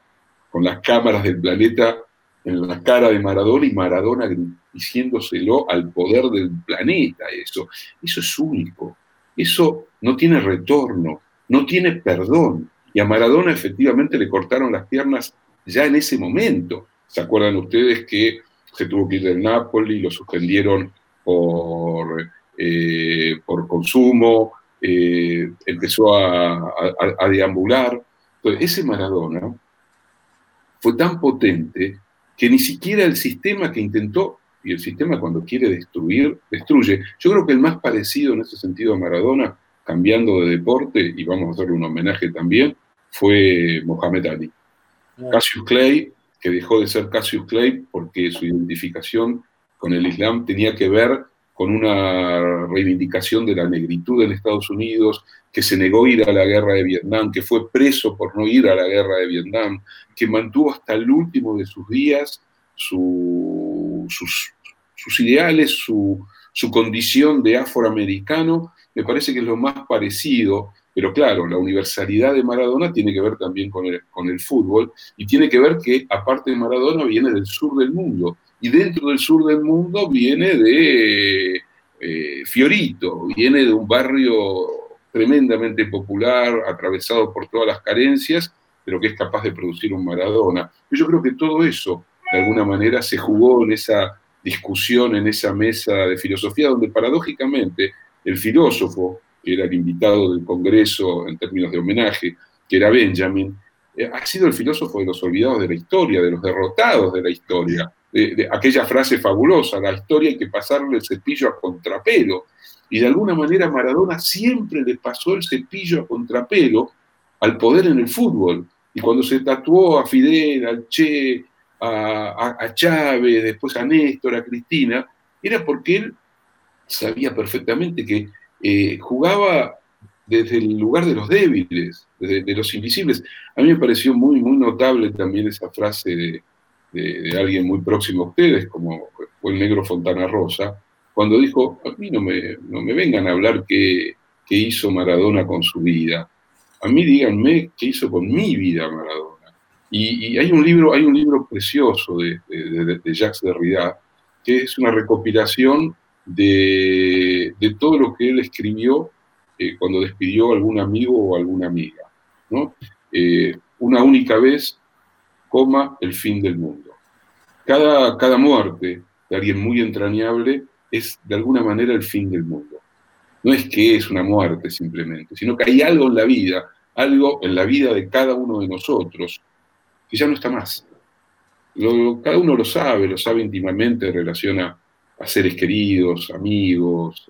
con las cámaras del planeta en la cara de Maradona y Maradona diciéndoselo al poder del planeta. Eso, eso es único. Eso no tiene retorno, no tiene perdón. Y a Maradona efectivamente le cortaron las piernas ya en ese momento. ¿Se acuerdan ustedes que se tuvo que ir del Napoli, lo suspendieron por, eh, por consumo, eh, empezó a, a, deambular. Entonces, ese Maradona fue tan potente que ni siquiera el sistema que intentó, y el sistema cuando quiere destruir, destruye. Yo creo que el más parecido en ese sentido a Maradona, cambiando de deporte, y vamos a hacerle un homenaje también, fue Mohamed Ali. Cassius Clay que dejó de ser Cassius Clay porque su identificación con el Islam tenía que ver con una reivindicación de la negritud en Estados Unidos, que se negó a ir a la guerra de Vietnam, que fue preso por no ir a la guerra de Vietnam, que mantuvo hasta el último de sus días sus, sus, ideales, su, su condición de afroamericano, me parece que es lo más parecido pero claro, la universalidad de Maradona tiene que ver también con el, con el fútbol y tiene que ver que, aparte de Maradona, viene del sur del mundo. Y dentro del sur del mundo viene de eh, Fiorito, viene de un barrio tremendamente popular, atravesado por todas las carencias, pero que es capaz de producir un Maradona. Yo creo que todo eso, de alguna manera, se jugó en esa discusión, en esa mesa de filosofía, donde paradójicamente el filósofo, era el invitado del Congreso en términos de homenaje, que era Benjamin, eh, ha sido el filósofo de los olvidados de la historia, de los derrotados de la historia, de, aquella frase fabulosa, la historia hay que pasarle el cepillo a contrapelo. Y de alguna manera Maradona siempre le pasó el cepillo a contrapelo al poder en el fútbol. Y cuando se tatuó a Fidel, al Che, a, a Chávez, después a Néstor, a Cristina, era porque él sabía perfectamente que eh, jugaba desde el lugar de los débiles, de, los invisibles. A mí me pareció muy, muy notable también esa frase de, alguien muy próximo a ustedes, como fue el negro Fontana Rosa, cuando dijo, a mí no me, no me vengan a hablar qué, hizo Maradona con su vida, a mí díganme qué hizo con mi vida Maradona. Y, hay, un libro, hay un libro precioso de, de Jacques Derrida, que es una recopilación de, todo lo que él escribió eh, cuando despidió a algún amigo o alguna amiga. ¿no? Eh, una única vez, coma, el fin del mundo. Cada, cada muerte de alguien muy entrañable es de alguna manera el fin del mundo. No es que es una muerte simplemente, sino que hay algo en la vida, algo en la vida de cada uno de nosotros que ya no está más. cada uno lo sabe, lo sabe íntimamente en relación a, a seres queridos, amigos.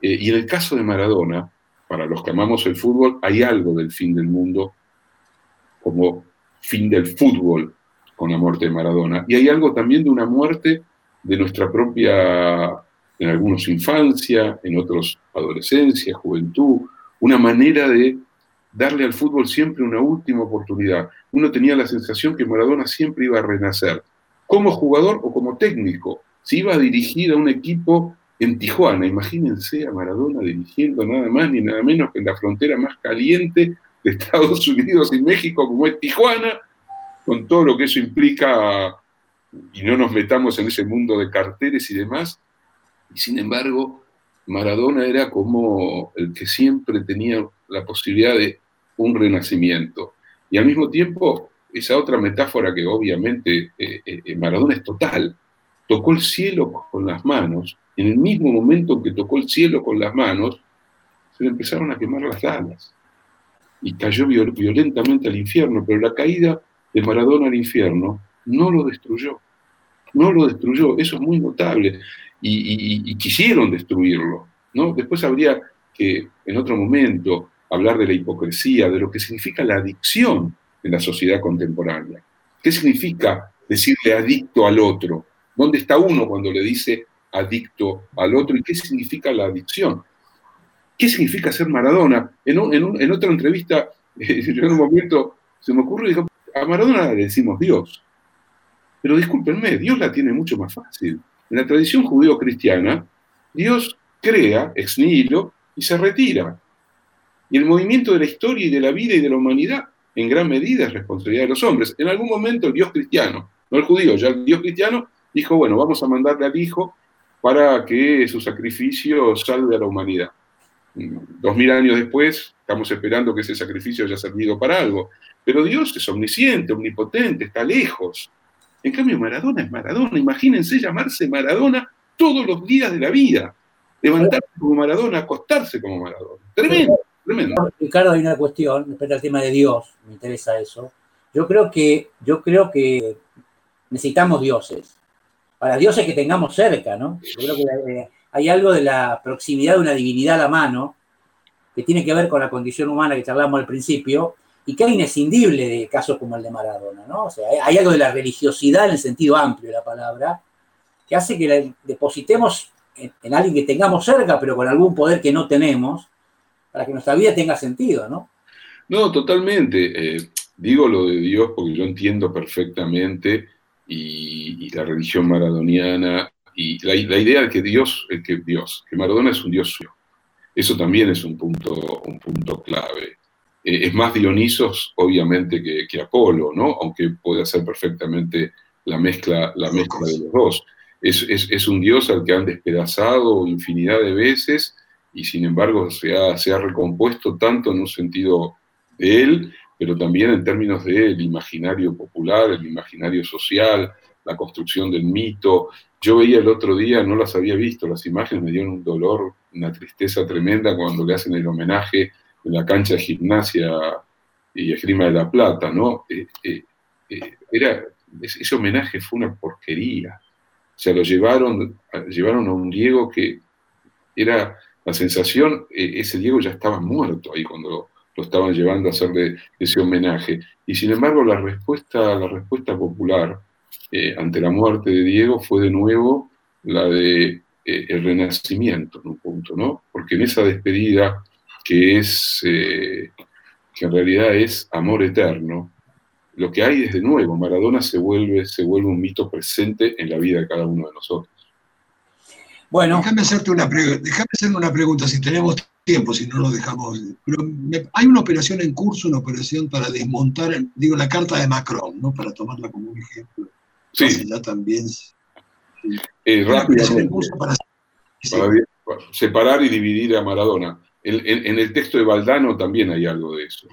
Eh, y en el caso de Maradona, para los que amamos el fútbol, hay algo del fin del mundo como fin del fútbol con la muerte de Maradona. Y hay algo también de una muerte de nuestra propia, en algunos infancia, en otros adolescencia, juventud, una manera de darle al fútbol siempre una última oportunidad. Uno tenía la sensación que Maradona siempre iba a renacer, como jugador o como técnico, se iba a dirigir a un equipo en Tijuana. Imagínense a Maradona dirigiendo nada más ni nada menos que en la frontera más caliente de Estados Unidos y México, como es Tijuana, con todo lo que eso implica, y no nos metamos en ese mundo de carteles y demás. Y sin embargo, Maradona era como el que siempre tenía la posibilidad de un renacimiento. Y al mismo tiempo, esa otra metáfora que obviamente eh, eh, Maradona es total, tocó el cielo con las manos, en el mismo momento que tocó el cielo con las manos, se le empezaron a quemar las alas y cayó violentamente al infierno, pero la caída de Maradona al infierno no lo destruyó, no lo destruyó, eso es muy notable, y, quisieron destruirlo, ¿no? Después habría que, en otro momento, hablar de la hipocresía, de lo que significa la adicción en la sociedad contemporánea. ¿Qué significa decirle adicto al otro? ¿Dónde está uno cuando le dice adicto al otro? ¿Y qué significa la adicción? ¿Qué significa ser Maradona? En, otra entrevista, *laughs* en un momento se me ocurrió y a Maradona le decimos Dios. Pero discúlpenme, Dios la tiene mucho más fácil. En la tradición judío-cristiana, Dios crea ex nihilo y se retira. Y el movimiento de la historia y de la vida y de la humanidad, en gran medida, es responsabilidad de los hombres. En algún momento el Dios cristiano, no el judío, ya el Dios cristiano, dijo, bueno, vamos a mandarle al Hijo para que su sacrificio salve a la humanidad. Dos mil años después, estamos esperando que ese sacrificio haya servido para algo. Pero Dios es omnisciente, omnipotente, está lejos. En cambio, Maradona es Maradona. Imagínense llamarse Maradona todos los días de la vida. Levantarse como Maradona, acostarse como Maradona. Tremendo, tremendo. Ricardo, hay una cuestión, respecto al tema de Dios, me interesa eso. Yo creo que, yo creo que necesitamos dioses. Para dioses que tengamos cerca, ¿no? Yo creo que eh, hay algo de la proximidad de una divinidad a la mano que tiene que ver con la condición humana que charlamos al principio y que es inescindible de casos como el de Maradona, ¿no? O sea, hay algo de la religiosidad en el sentido amplio de la palabra que hace que depositemos en, alguien que tengamos cerca, pero con algún poder que no tenemos, para que nuestra vida tenga sentido, ¿no? No, totalmente. Eh, digo lo de Dios porque yo entiendo perfectamente y, la religión maradoniana y la, idea de que Dios, es que Dios, que Maradona es un Dios suyo. Eso también es un punto, un punto clave. Eh, es más Dionisos, obviamente, que, Apolo, ¿no? Aunque puede hacer perfectamente la mezcla, la mezcla de los dos. Es, un Dios al que han despedazado infinidad de veces y sin embargo se ha, se ha recompuesto tanto en un sentido de él pero también en términos del imaginario popular, el imaginario social, la construcción del mito. Yo veía el otro día, no las había visto, las imágenes me dieron un dolor, una tristeza tremenda cuando le hacen el homenaje en la cancha de gimnasia y esgrima de la plata, ¿no? Eh, eh, eh, era, ese homenaje fue una porquería. O sea, lo llevaron, llevaron a un Diego que era la sensación, ese Diego ya estaba muerto ahí cuando lo estaban llevando a hacerle ese homenaje. Y sin embargo, la respuesta, la respuesta popular eh, ante la muerte de Diego fue de nuevo la de eh, el renacimiento, en un punto, ¿no? Porque en esa despedida, que es, eh, que en realidad es amor eterno, lo que hay es de nuevo, Maradona se vuelve, se vuelve un mito presente en la vida de cada uno de nosotros. Bueno. Déjame hacerte una, déjame hacerme una pregunta, si tenemos tiempo, si no lo dejamos. Pero hay una operación en curso, una operación para desmontar, digo, la carta de Macron, ¿no? Para tomarla como un ejemplo. Sí. Ya también. Eh, para, separar y dividir a Maradona. en, el texto de Valdano también hay algo de eso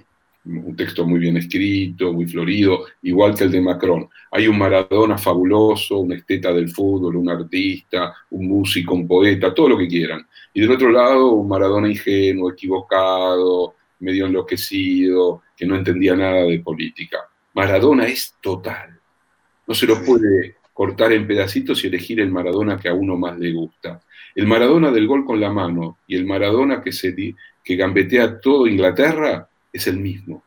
un texto muy bien escrito, muy florido, igual que el de Macron. Hay un Maradona fabuloso, un esteta del fútbol, un artista, un músico, un poeta, todo lo que quieran. Y del otro lado, un Maradona ingenuo, equivocado, medio enloquecido, que no entendía nada de política. Maradona es total. No se lo puede cortar en pedacitos y elegir el Maradona que a uno más le gusta. El Maradona del gol con la mano y el Maradona que, se, que gambetea todo Inglaterra es el mismo,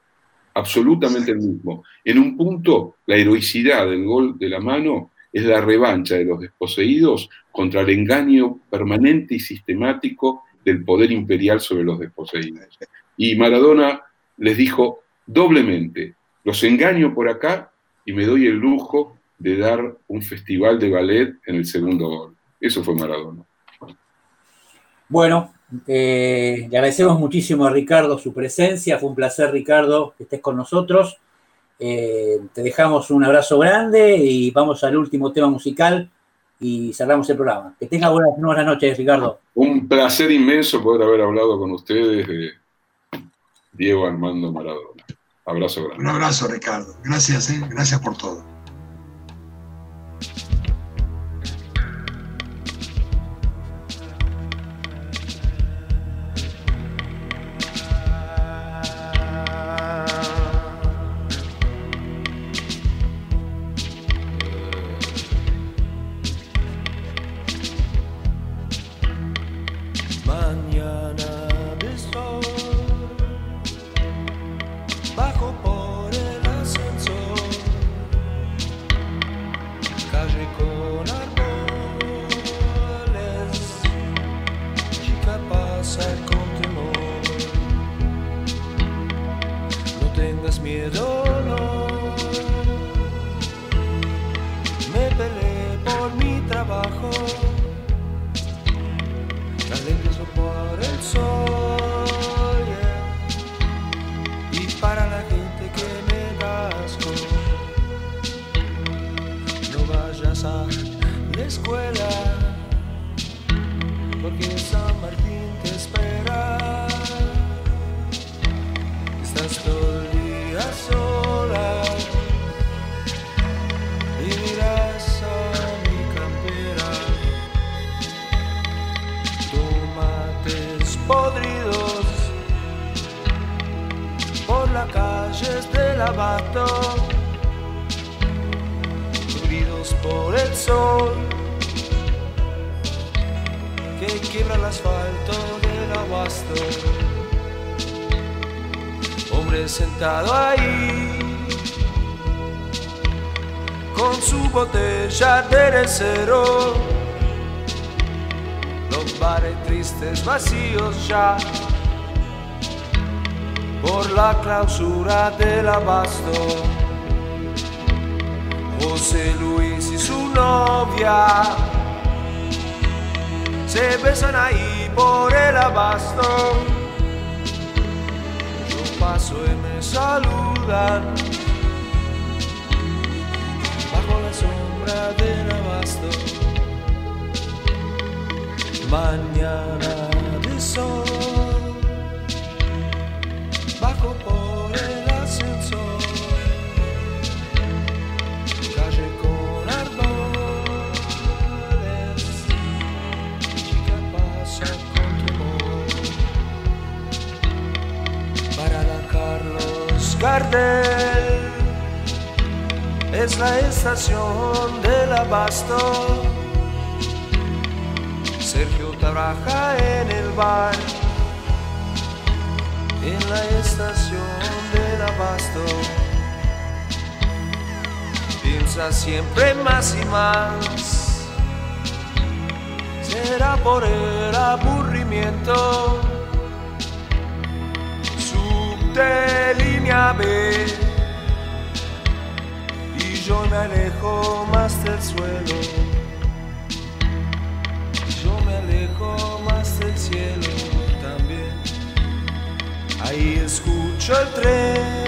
absolutamente el mismo. En un punto, la heroicidad del gol de la mano es la revancha de los desposeídos contra el engaño permanente y sistemático del poder imperial sobre los desposeídos. Y Maradona les dijo doblemente, los engaño por acá y me doy el lujo de dar un festival de ballet en el segundo gol. Eso fue Maradona. Bueno, eh, le agradecemos muchísimo a Ricardo su presencia. Fue un placer, Ricardo, que estés con nosotros. Eh, te dejamos un abrazo grande y vamos al último tema musical y cerramos el programa. Que tenga buenas, buenas noches, Ricardo. Un placer inmenso poder haber hablado con ustedes de Diego Armando Maradona. Abrazo grande. Un abrazo, Ricardo. Gracias, eh. gracias por todo. Por el sol que quiebra el asfalto del abasto. Hombre sentado ahí con su botella de cero. Los bares tristes vacíos ya por la clausura del abasto. José Luis su novia se besan ahí por el abasto. Yo paso y me saludan bajo la sombra del abasto. Mañana de sol, Es la estación del abasto. Sergio trabaja en el bar, en la estación del abasto piensa siempre más y más. Será por el aburrimiento. Subte línea B. Y yo me alejo más del suelo. Yo me alejo más del cielo también. Ahí escucho el tren.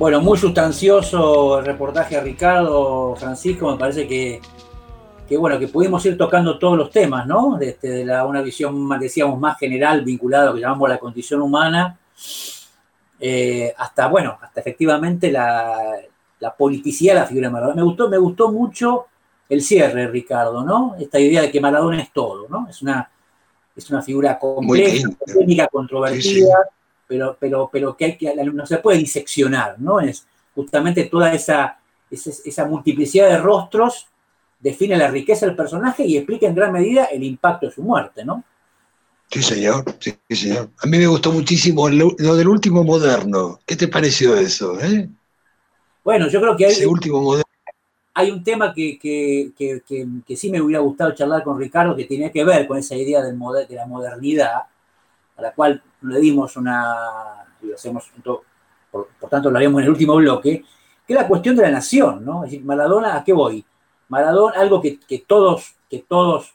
Bueno, muy sustancioso el reportaje a Ricardo, Francisco, me parece que, que, bueno, que pudimos ir tocando todos los temas, ¿no? De, este, la, una visión, más, decíamos, más general vinculada a lo que llamamos la condición humana, eh, hasta, bueno, hasta efectivamente la, la politicidad de la figura de Maradona. Me gustó, me gustó mucho el cierre, Ricardo, ¿no? Esta idea de que Maradona es todo, ¿no? Es una, es una figura compleja, técnica, controvertida, Sí, sí. Pero, pero, pero que, hay que no se puede diseccionar, ¿no? Es justamente toda esa, esa, esa multiplicidad de rostros define la riqueza del personaje y explica en gran medida el impacto de su muerte, ¿no? Sí, señor, sí, señor. A mí me gustó muchísimo lo, lo del último moderno. ¿Qué te pareció eso? eh? Bueno, yo creo que hay, Ese último moderno. hay un tema que, que, que, que, que sí me hubiera gustado charlar con Ricardo que tenía que ver con esa idea del moder- de la modernidad, a la cual le dimos una, y lo hacemos, por, por tanto lo haremos en el último bloque, que es la cuestión de la nación, ¿no? Es decir, Maradona, ¿a qué voy? Maradona, algo que, que todos, que todos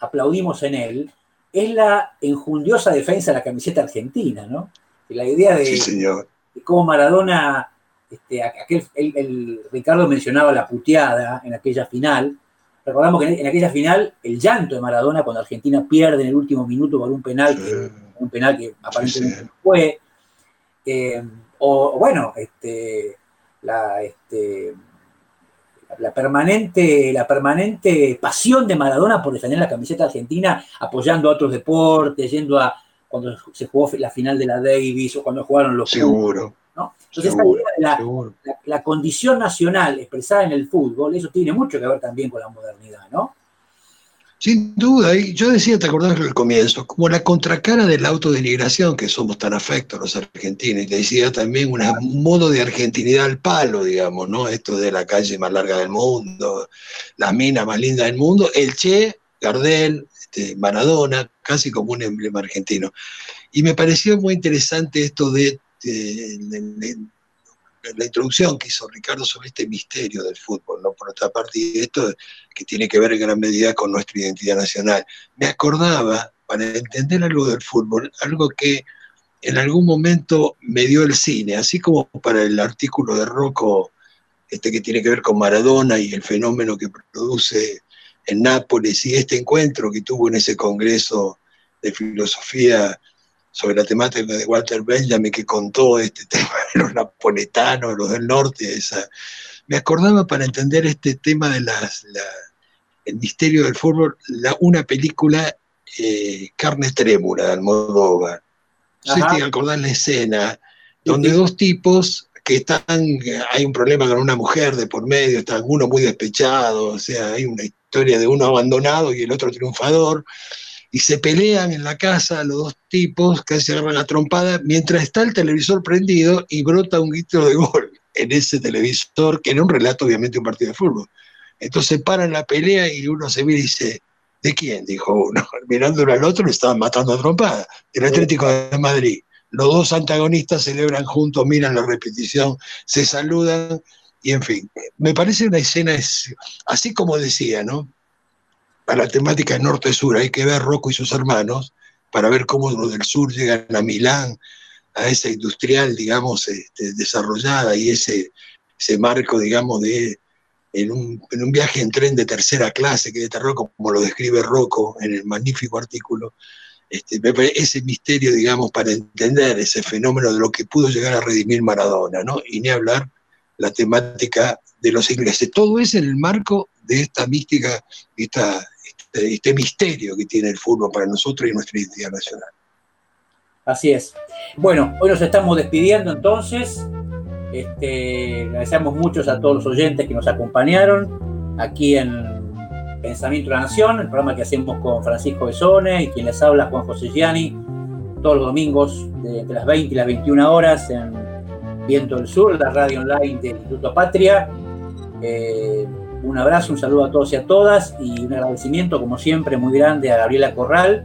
aplaudimos en él, es la enjundiosa defensa de la camiseta argentina, ¿no? La idea de, Sí, señor. de cómo Maradona, este, aquel, el, el- Ricardo mencionaba la puteada en aquella final. Recordamos que en, en aquella final el llanto de Maradona cuando Argentina pierde en el último minuto por un penal, que. Un penal que aparentemente sí. fue. Eh, o bueno, este, la, este, la, permanente, la permanente pasión de Maradona por defender la camiseta argentina, apoyando a otros deportes, yendo a cuando se jugó la final de la Davis o cuando jugaron los Seguro, ¿no? Entonces, Seguro, idea de la, la- la condición nacional expresada en el fútbol, eso tiene mucho que ver también con la modernidad, ¿no? Sin duda, y yo decía, te acordás del comienzo, como la contracara de la autodenigración que somos tan afectos los argentinos, y decía también un modo de argentinidad al palo, digamos, ¿no? Esto de la calle más larga del mundo, la mina más linda del mundo, el Che, Gardel, este, Maradona, casi como un emblema argentino. Y me pareció muy interesante esto de, la introducción que hizo Ricardo sobre este misterio del fútbol, ¿no? Por otra parte, y esto que tiene que ver en gran medida con nuestra identidad nacional. Me acordaba, para entender algo del fútbol, algo que en algún momento me dio el cine, así como para el artículo de Rocco, este que tiene que ver con Maradona y el fenómeno que produce en Nápoles y este encuentro que tuvo en ese congreso de filosofía sobre la temática de Walter Benjamin que contó este *laughs* tema de los napoletanos, los del norte, esa. me acordaba para entender este tema de las, el misterio del fútbol, la, una película eh, Carne Trémula de Almodóvar. No sé si acordar la escena, donde dos tipos que están, hay un problema con una mujer de por medio, está uno muy despechado, o sea, hay una historia de uno abandonado y el otro triunfador, y se pelean en la casa los dos tipos, casi se agarran a trompada, mientras está el televisor prendido y brota un grito de gol en ese televisor, que era un relato obviamente un partido de fútbol. Entonces paran la pelea y uno se mira y dice, ¿de quién? Dijo uno. *laughs* Mirándolo al otro le estaban matando a trompada, el Atlético de Madrid. Los dos antagonistas celebran juntos, miran la repetición, se saludan y en fin, me parece una escena, así como decía, ¿no? Para la temática norte-sur hay que ver Rocco y sus hermanos para ver cómo los del sur llegan a Milán, a esa industrial, digamos, este, desarrollada y ese, ese marco, digamos, de en un, en un, viaje en tren de tercera clase que de terror, como lo describe Rocco en el magnífico artículo, este, ese misterio, digamos, para entender ese fenómeno de lo que pudo llegar a redimir Maradona, ¿no? Y ni hablar la temática de los ingleses. Todo es en el marco de esta mística, esta, este, misterio que tiene el fútbol para nosotros y nuestra identidad nacional. Así es. Bueno, hoy nos estamos despidiendo entonces. Este, agradecemos muchos a todos los oyentes que nos acompañaron aquí en Pensamiento de la Nación, el programa que hacemos con Francisco Besone y quien les habla Juan José Gianni, todos los domingos de, entre las 20 y las 21 horas en Viento del Sur, la radio online del Instituto Patria. Eh, un abrazo, un saludo a todos y a todas y un agradecimiento, como siempre, muy grande a Gabriela Corral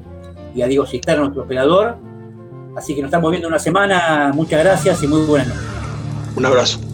y a Diego Cisterna, nuestro operador. Así que nos estamos viendo una semana. Muchas gracias y muy buenas noches. Un abrazo.